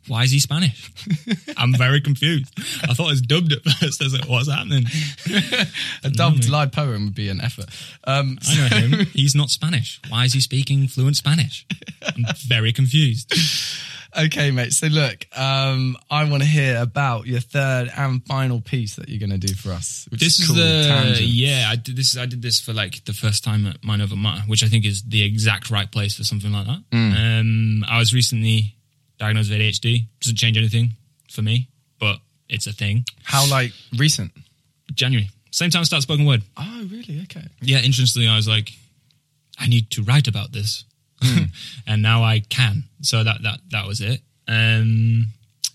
Why is he Spanish? I'm very confused. I thought it was dubbed at first. I was like, what's happening? a dubbed live poem would be an effort. Um, I know him. He's not Spanish. Why is he speaking fluent Spanish? I'm very confused. Okay, mate. So look, um, I want to hear about your third and final piece that you're going to do for us. Which This is cool, the Tangents. yeah. I did this. I did this for like the first time at Mind Over Matter, which I think is the exact right place for something like that. Mm. Um, I was recently diagnosed with ADHD. Doesn't change anything for me, but it's a thing. How like recent? January, same time I started spoken word. Oh, really? Okay. yeah, interestingly, I was like, I need to write about this, and now I can. So that that that was it. Um,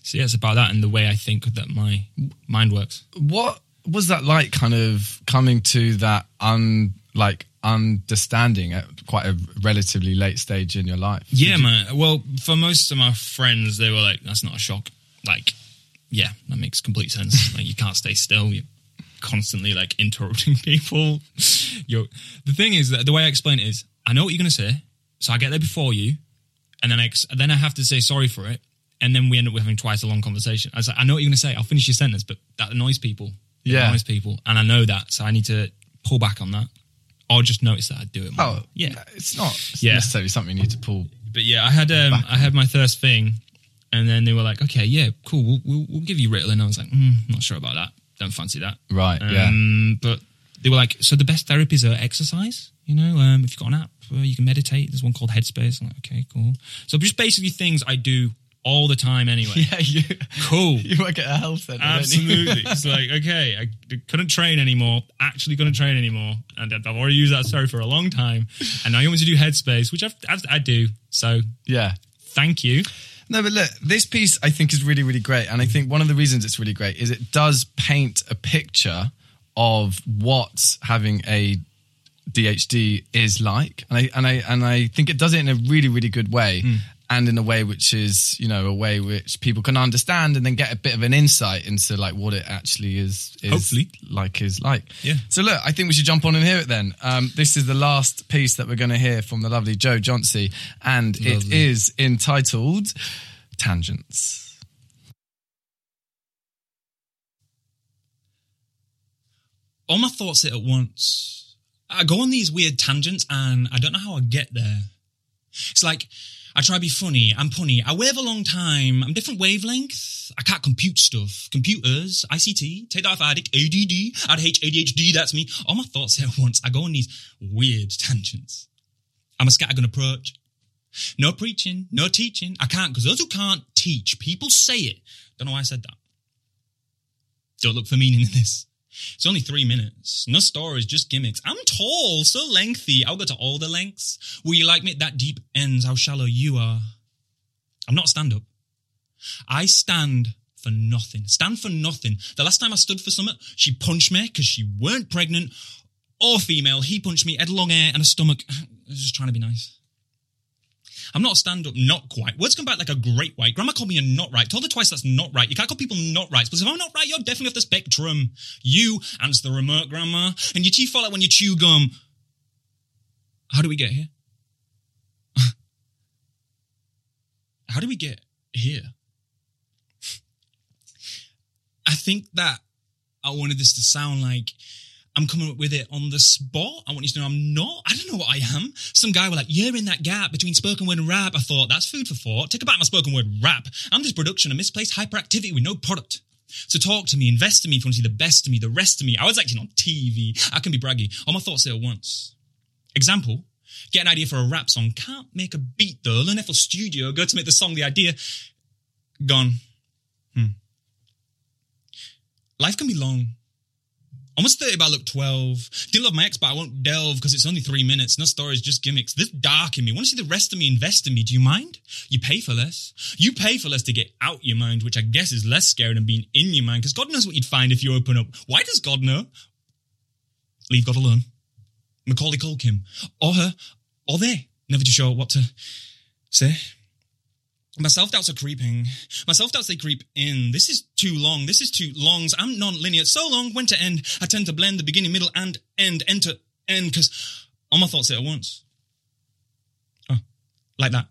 so yeah, it's about that and the way I think that my mind works. What was that like? Kind of coming to that un like understanding at quite a relatively late stage in your life. Yeah, man. Well, for most of my friends, they were like, "That's not a shock." Like, yeah, that makes complete sense. like, you can't stay still. You're constantly like interrupting people. The thing is that the way I explain it is, I know what you're gonna say, so I get there before you, and then I ex- then I have to say sorry for it, and then we end up having twice a long conversation. I was like, I know what you're gonna say. I'll finish your sentence, but that annoys people. It Yeah. annoys people, and I know that, so I need to pull back on that, or just notice that I do it. More. Oh, yeah It's not Yeah. necessarily something you need to pull. but yeah, I had um, I had my first thing, and then they were like, "Okay, yeah, cool, we'll we'll, we'll give you Ritalin." I was like, mm, "Not sure about that. Don't fancy that." Right, yeah. Um, but they were like, "So the best therapies are exercise. You know, um, if you've got an app, you can meditate. There's one called Headspace." I'm like, "Okay, cool." So just basically things I do all the time anyway. Yeah, you Cool. you work at a health center. Absolutely. it's like, okay, I couldn't train anymore, actually couldn't train anymore. And I've already used that story for a long time. And now you want me to do Headspace, which I've, I've, I do. So yeah. thank you. No, but look, this piece I think is really, really great. And I think one of the reasons it's really great is it does paint a picture of what having a DHD is like. And I and I and I think it does it in a really, really good way. And in a way which is, you know, a way which people can understand and then get a bit of an insight into like what it actually is, is Hopefully. like is like. Yeah. So look, I think we should jump on and hear it then. Um, this is the last piece that we're going to hear from the lovely Joe Johnsey, and it Lovely. is entitled Tangents. all my thoughts at once. I go on these weird tangents and I don't know how I get there. It's like I try to be funny, I'm punny, I wave a long time, I'm different wavelength. I can't compute stuff. Computers, ICT, take that off addict, ADD, ADH, ADHD, that's me. All my thoughts at once. I go on these weird tangents. I'm a scattergun approach. No preaching, no teaching. I can't, because those who can't teach, people say it. Don't know why I said that. Don't look for meaning in this. It's only three minutes. No stories, just gimmicks. I'm tall, so lengthy. I'll go to all the lengths. Will you like me that deep ends how shallow you are? I'm not stand up. I stand for nothing. Stand for nothing. The last time I stood for something, she punched me because she weren't pregnant or female. He punched me, had long hair and a stomach. I was just trying to be nice. I'm not a stand up, not quite. Words come back like a great white. Grandma called me a not right. Told her twice that's not right. You can't call people not right. Because if I'm not right, you're definitely off the spectrum. You answer the remote, Grandma, and your teeth fall out when you chew gum. How do we get here? How do we get here? I think that I wanted this to sound like I'm coming up with it on the spot. I want you to know I'm not. I don't know what I am. Some guy were like, you're in that gap between spoken word and rap. I thought, that's food for thought. Take back my spoken word rap. I'm this production of misplaced hyperactivity with no product. So talk to me, invest in me if you want to see the best of me, the rest of me. I was acting on TV. I can be braggy. All my thoughts there at once. Example, get an idea for a rap song. Can't make a beat though. Learn FL Studio. Go to make the song, the idea. Gone. Hmm. life can be long. Almost 30, but I look 12. Didn't love my ex, but I won't delve because it's only three minutes. No stories, just gimmicks. This dark in me. Want to see the rest of me invest in me? Do you mind? You pay for less. You pay for less to get out your mind, which I guess is less scary than being in your mind because God knows what you'd find if you open up. Why does God know? Leave God alone. Macaulay Culkin. Or her. Or they. Never too sure what to say. My self doubts are creeping. My self doubts they creep in. This is too long. This is too long. I'm non-linear. So long. When to end? I tend to blend the beginning, middle, and end. Enter end because all my thoughts hit at once. Oh, like that.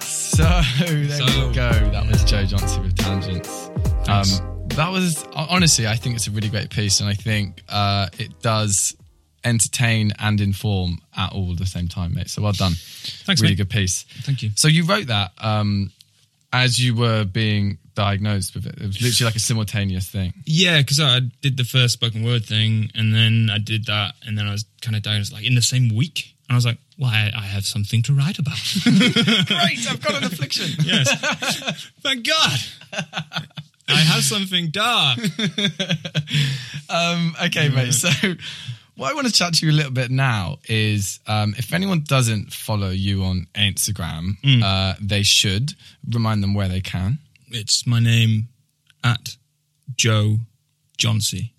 So there So- we go. That was Joe Johnsey with Tangents. Um, Thanks. That was honestly, I think it's a really great piece, and I think uh, it does entertain and inform at all at the same time, mate. So well done. Thanks, really mate. good piece. Thank you. So you wrote that um, as you were being diagnosed with it. It was literally like a simultaneous thing. Yeah, because I did the first spoken word thing, and then I did that, and then I was kind of diagnosed like in the same week, and I was like, "Well, I, I have something to write about." Great, I've got an affliction. yes, thank God. I have something dark. Um, okay, mate. So, what I want to chat to you a little bit now is um, if anyone doesn't follow you on Instagram, uh, they should remind them where they can. It's my name at Joe Johnsey.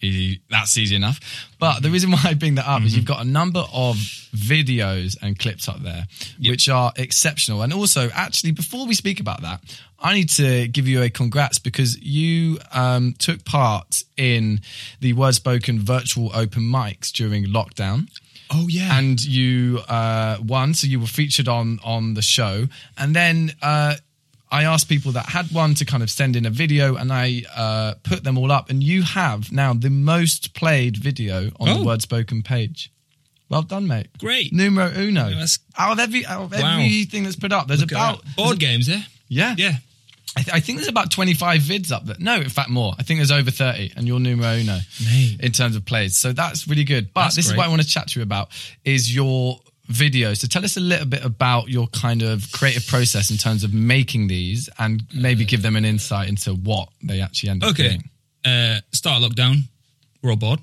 Easy, that's easy enough. But the reason why I bring that up is you've got a number of videos and clips up there, which are exceptional. And also, actually, before we speak about that, I need to give you a congrats because you um, took part in the Word Spoken virtual open mics during lockdown. Oh yeah, and you uh, won, so you were featured on on the show, and then uh, I asked people that had one to kind of send in a video, and I uh, put them all up, and you have now the most played video on the Oh. Word Spoken page. Well done, mate. Great. Numero uno. that's- out of every out of Wow. everything that's put up, there's Look about board games, yeah, yeah yeah. I, th- I think there's about 25 vids up there. No, in fact, more. I think there's over 30, and you're numero uno Mate. in terms of plays. So that's really good. But That's this is what I want to chat to you about is your videos. So tell us a little bit about your kind of creative process in terms of making these, and maybe give them an insight into what they actually end up Okay. doing. Uh, start lockdown. We're all bored.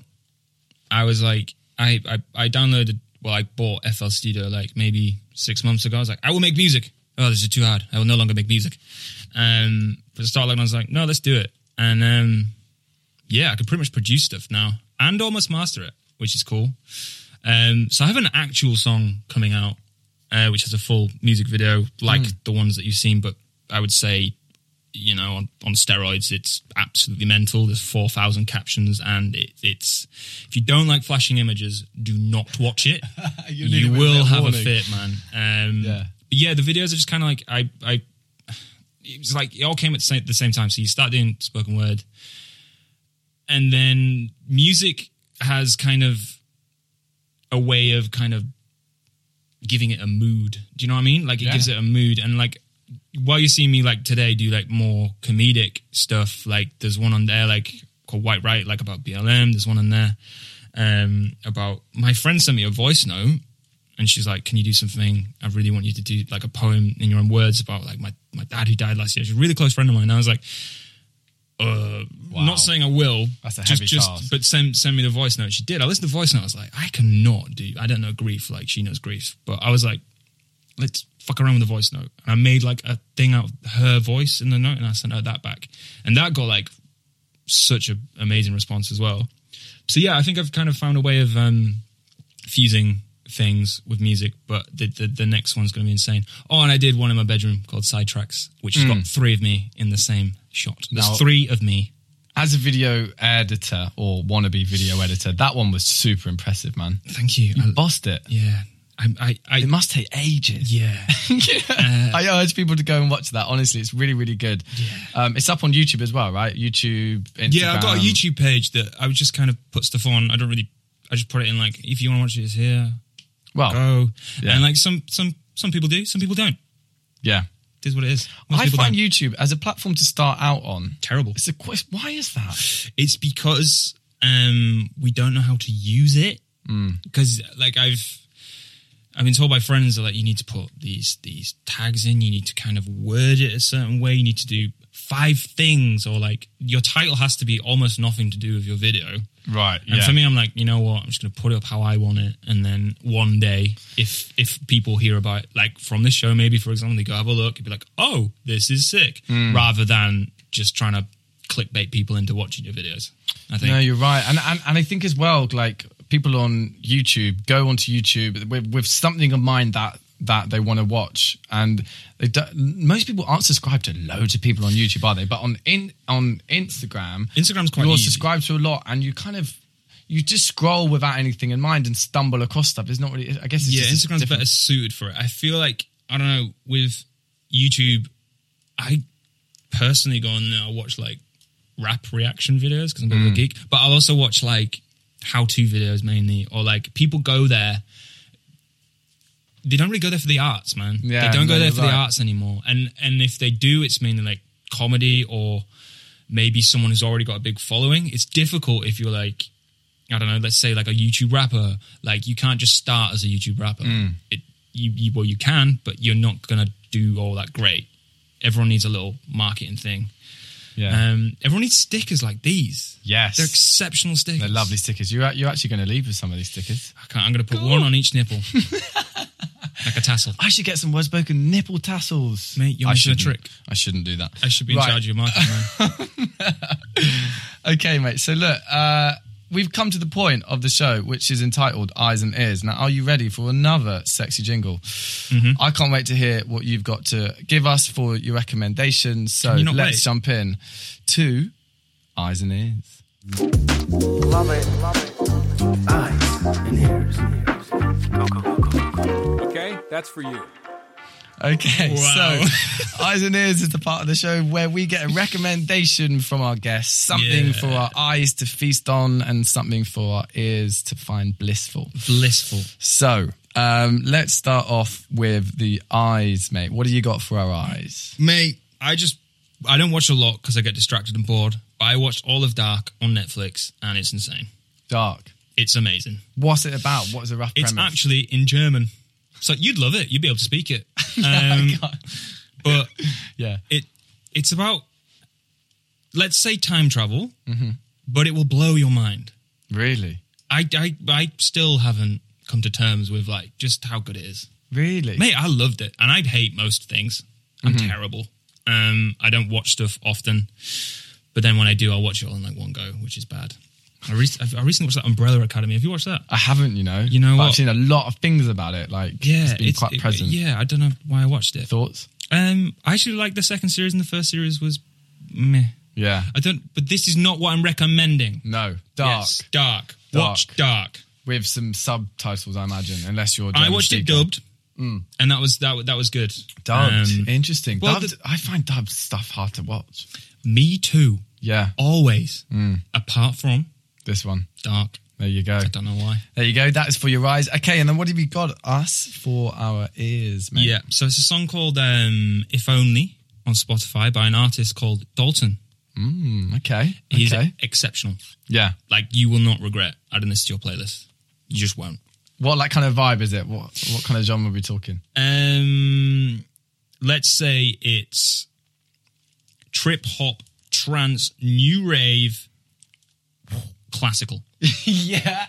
I was like, I, I, I downloaded, well, I bought FL Studio like maybe six months ago. I was like, I will make music. Oh, this is too hard. I will no longer make music. Um, but the start lockdown, I was like, no, let's do it. And um, yeah, I could pretty much produce stuff now and almost master it, which is cool. Um, so I have an actual song coming out, uh, which has a full music video like the ones that you've seen, but I would say you know, on, on steroids, it's absolutely mental. There's 4,000 captions, and it, it's, if you don't like flashing images, do not watch it. You you will have a fit, man. Um, Yeah. But yeah, the videos are just kind of like, I, I, it was like, it all came at the same, the same time. So you start doing spoken word, and then music has kind of a way of kind of giving it a mood. Do you know what I mean? Like it Yeah. gives it a mood, and like while you see me like today do like more comedic stuff, like there's one on there like called White Right, like about BLM. There's one on there um, about my friend sent me a voice note, and she's like, "Can you do something? I really want you to do like a poem in your own words about like my my dad who died last year." She's a really close friend of mine. And I was like, uh, Wow. not saying I will. That's a just, heavy just, task. But send send me the voice note. She did. I listened to the voice note. I was like, I cannot do. I don't know grief like she knows grief. But I was like, let's fuck around with the voice note. And I made like a thing out of her voice in the note, and I sent her that back, and that got like such an amazing response as well. So yeah, I think I've kind of found a way of um, fusing things with music, but the, the the next one's going to be insane. Oh, and I did one in my bedroom called Sidetracks, which has got three of me in the same shot. There's Now- three of me. As a video editor or wannabe video editor, that one was super impressive, man. Thank you. You I- bossed it. yeah, I, I, I It must take ages. yeah. I urge people to go and watch that. Honestly, it's really, really good. Um, it's up on YouTube as well, right? YouTube, Instagram. Yeah, I've got a YouTube page that I would just kind of put stuff on. I don't really. I just put it in like, if you want to watch it, it's here. Well, Go. Yeah. And like some some some people do, some people don't. yeah. Is what it is. Most I find don't. YouTube as a platform to start out on. terrible. It's a quest. Why is that? It's because um we don't know how to use it. Because like I've I've been told by friends that like you need to put these these tags in. You need to kind of word it a certain way. You need to do five things, or like your title has to be almost nothing to do with your video. Right. And for me, I'm like, you know what? I'm just going to put it up how I want it, and then one day, if if people hear about it, like from this show, maybe for example, they go have a look, and be like, oh, this is sick, hmm. rather than just trying to clickbait people into watching your videos. I think. No, you're right, and, and and I think as well, like people on YouTube go onto YouTube with, with something in mind that that they want to watch, and they do, most people aren't subscribed to loads of people on YouTube, are they? But on in on Instagram, Instagram's quite you're easy. subscribed to a lot, and you kind of you just scroll without anything in mind and stumble across stuff. It's not really. I guess it's yeah, Instagram's different- better suited for it. I feel like I don't know with YouTube. I personally go on there. I watch like rap reaction videos because I'm a bit of a mm. geek, but I'll also watch like how-to videos mainly, or like people go there. They don't really go there for the arts, man. Yeah, they don't go there for the arts anymore. And and if they do, it's mainly like comedy or maybe someone who's already got a big following. It's difficult if you're like I don't know, let's say like a YouTube rapper. Like you can't just start as a YouTube rapper. Mm. It, you, you well you can, but you're not gonna do all that great. Everyone needs a little marketing thing. Yeah. Um, everyone needs stickers like these. yes, They're exceptional stickers. They're lovely stickers. You're you're actually going to leave with some of these stickers. I can't, I'm gonna put one on each nipple, like a tassel. I should get some word spoken nipple tassels. Mate, you're I missing a trick. I shouldn't do that. I should be in Right. charge of your marketing, man. Okay, mate. So look, uh, we've come to the point of the show, which is entitled "Eyes and Ears." Now, are you ready for another sexy jingle? Mm-hmm. I can't wait to hear what you've got to give us for your recommendations. So you let's wait? jump in to "Eyes and Ears." Love it, love it. Eyes and ears. Go, go, go, go, go. Okay, that's for you. Okay, Wow. so Eyes and Ears is the part of the show where we get a recommendation from our guests, something Yeah. for our eyes to feast on and something for our ears to find blissful. Blissful. So, um, let's start off with the eyes, mate. What do you got for our eyes? Mate, I just I don't watch a lot because I get distracted and bored. But I watched all of Dark on Netflix, and it's insane. Dark. It's amazing. What's it about? What is the rough It's premise? actually in German, so you'd love it. You'd be able to speak it. Um, but yeah. it it's about let's say time travel, Mm-hmm. but it will blow your mind. Really? I, I I still haven't come to terms with like just how good it is. Really? Mate, I loved it, and I'd hate most things. I'm Mm-hmm. terrible. Um, I don't watch stuff often, but then when I do, I'll watch it all in like one go, which is bad. I, rec- I recently watched that Umbrella Academy. Have you watched that? I haven't, you know. You know? I've seen a lot of things about it. Like, Yeah, it's been quite it- present. yeah, I don't know why I watched it. Thoughts? Um, I actually liked the second series, and the first series was meh. Yeah. I don't, but this is not what I'm recommending. No. Dark. Yes, dark. Dark. Watch Dark. With some subtitles, I imagine, unless you're. I German watched it speaker. dubbed, and that was that. That was good. Dubbed. Um, Interesting. well, dubbed, the- I find dubbed stuff hard to watch. me too. Yeah. Always. Mm. Apart from This one. Dark. There you go. I don't know why. There you go. That is for your eyes. Okay, and then what have you got us for our ears, mate? Yeah. So it's a song called um, "If Only" on Spotify by an artist called Dolton. Mm, okay. He's okay. exceptional. Yeah. Like you will not regret adding this to your playlist. You just won't. What like kind of vibe is it? What what kind of genre are we talking? Um, let's say it's trip hop, trance, new rave, classical. yeah.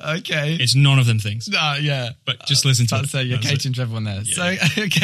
Okay. It's none of them things. Uh, yeah. But just listen to it. say you're That's it. catering to everyone there. So okay,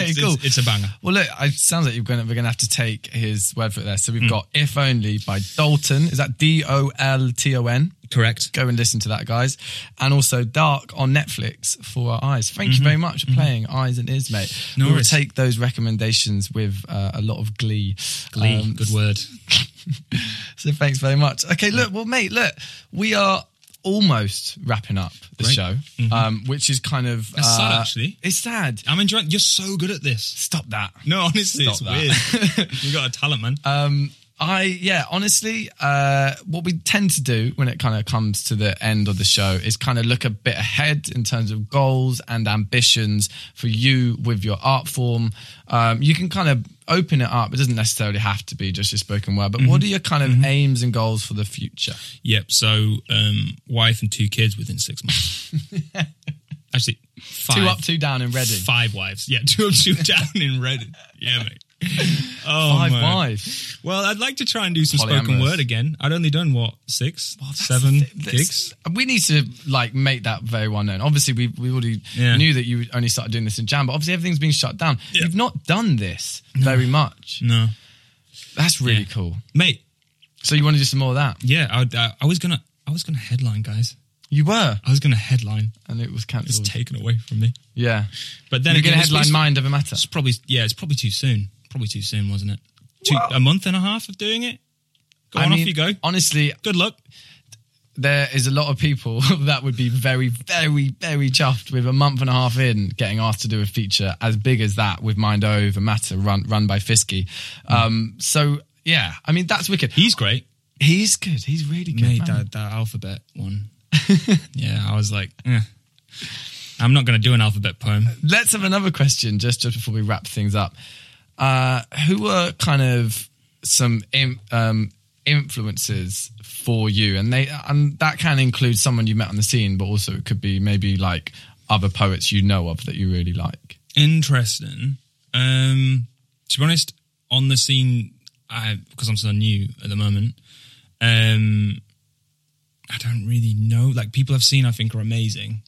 It's, cool. it's, it's a banger. well, look, it sounds like you're gonna we're gonna have to take his word for it there. So we've got "If Only" by Dolton. Is that D O L T O N? Correct. Go and listen to that, guys. And also Dark on Netflix for our eyes. Thank you very much for playing Eyes and Ears, mate. Mm-hmm. No we will take those recommendations with uh, a lot of glee. Glee, Um, good word. So thanks very much. Okay, look, well, mate, look, we are almost wrapping up the Great. show, um, which is kind of That's sad, uh, actually. It's sad. I'm enjoying. You're so good at this. Stop that. No, honestly, Stop it's weird. you got a talent, man. Um, I yeah, honestly, uh, what we tend to do when it kind of comes to the end of the show is kind of look a bit ahead in terms of goals and ambitions for you with your art form. Um, you can kind of open it up. It doesn't necessarily have to be just your spoken word, but what are your kind of aims and goals for the future? Yep. So, um, wife and two kids within six months. Actually, five, Two up, two down in Reading. five wives. Yeah, two up, two down in Reading. Yeah, mate. Oh, Five man. wives. Well, I'd like to try and do some spoken word again. I'd only done what six, That's seven. This- gigs. We need to like make that very well known. Obviously, we we already Yeah. knew that you only started doing this in Jan, but obviously everything's been shut down. Yeah. You've not done this very much. No, That's really Yeah. cool. mate. So you want to do some more of that? Yeah, I, uh, I was gonna, I was gonna headline, guys. You were, I was gonna headline. and it was It's cancelled. taken away from me. yeah, But then you're going to headline it's- Mind Over Matter. It's probably yeah, it's probably too soon. Probably too soon, wasn't it? Two, a month and a half of doing it. Go I on, mean, off you go. Honestly, Good luck. there is a lot of people that would be very, very, very chuffed with a month and a half in getting asked to do a feature as big as that with Mind Over Matter run run by Fisky. Um, so yeah, I mean that's wicked. He's great. He's good. He's really good. Made that, that alphabet one. yeah, I was like, eh. I'm not going to do an alphabet poem. Let's have another question just, just before we wrap things up. Uh, who were kind of some um, influences for you? And they and that can include someone you met on the scene, but also it could be maybe like other poets you know of that you really like. Interesting. Um, to be honest, on the scene, I because I'm so new at the moment, um, I don't really know. Like people I've seen, I think are amazing.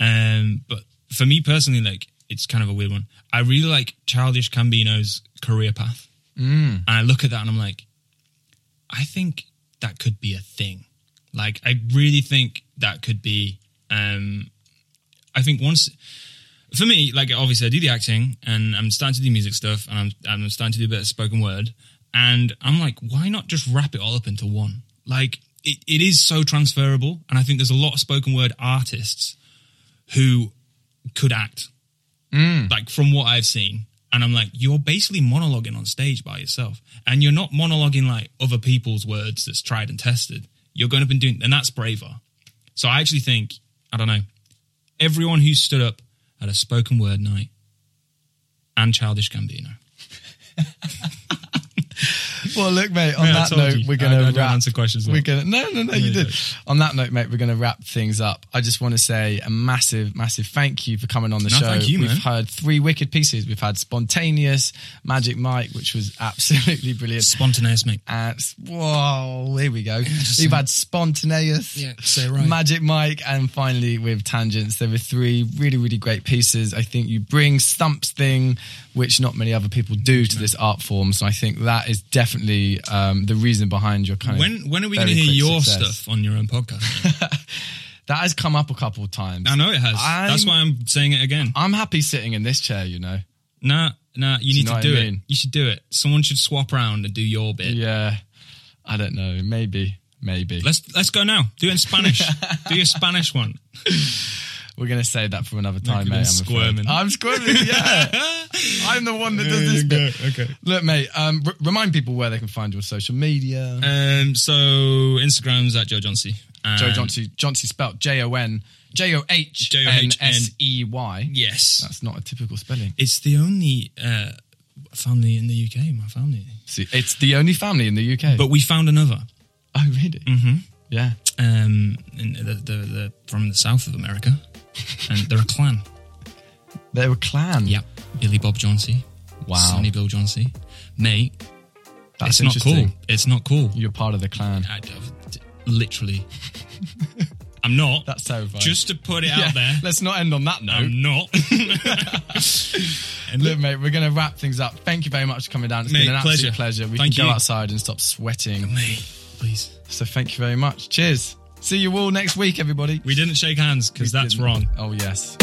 Um, but for me personally, like it's kind of a weird one. I really like Childish Gambino's career path, mm. and I look at that and I'm like, I think that could be a thing. Like I really think that could be. Um, I think once for me, like obviously I do the acting and I'm starting to do music stuff and I'm I'm starting to do a bit of spoken word and I'm like, why not just wrap it all up into one? Like it, it is so transferable and I think there's a lot of spoken word artists who could act. Mm. Like from what I've seen. And I'm like, you're basically monologuing on stage by yourself. And you're not monologuing like other people's words that's tried and tested. You're going to be doing and that's braver. So I actually think, I don't know, everyone who stood up at a spoken word night and Childish Gambino. Well, look, mate. On Mate, that note, you. we're gonna I don't wrap. answer questions We're gonna no, no, no. You you did. On that note, mate, we're gonna wrap things up. I just want to say a massive, massive thank you for coming on the No, show. thank you, We've man. heard three wicked pieces. We've had spontaneous, Magic Mike, which was absolutely brilliant. Spontaneous, mate. And whoa, here we go. We've had spontaneous, Yeah, say right. Magic Mike, and finally with tangents. There were three really, really great pieces. I think you bring Stumps thing, which not many other people do to this art form. So I think that is definitely um, the reason behind your kind of. When when are we going to hear your success. stuff on your own podcast? That has come up a couple of times. I know it has. I'm- That's why I'm saying it again. I'm happy sitting in this chair. You know. Nah, nah, you you need to do I it. You should do it. Someone should swap around and do your bit. Yeah. I don't know. Maybe. Maybe. Let's let's go now. Do it in Spanish. do your Spanish one. We're gonna save that for another time, mate. I'm afraid. squirming. I'm squirming. Yeah, I'm the one that does this bit. Okay. Look, mate. Um, r- remind people where they can find you on social media. Um. So Instagram's at Joe Johnsey. Joe Johnsey. Johnsey spelled J O N J O H N S E Y. Yes. That's not a typical spelling. It's the only uh, family in the UK. My family. See, it's the only family in the UK. But we found another. oh, really? Mm-hmm. Yeah. Um, in the, the, the, from the south of America, and they're a clan. They're a clan. Yep. Billy Bob Johnsey. Wow. Sonny Bill Johnsey. Mate, That's it's not interesting. cool. It's not cool. You're part of the clan. I, uh, literally. I'm not. That's terrifying. Just to put it Yeah, out there. Let's not end on that note. I'm not. And look, mate, we're going to wrap things up. Thank you very much for coming down. It's Mate, been an absolute pleasure. pleasure. We Thank can go you. outside and stop sweating. Mate, please. So thank you very much. Cheers. See you all next week, everybody. We didn't shake hands because that's Didn't- wrong. Oh, yes.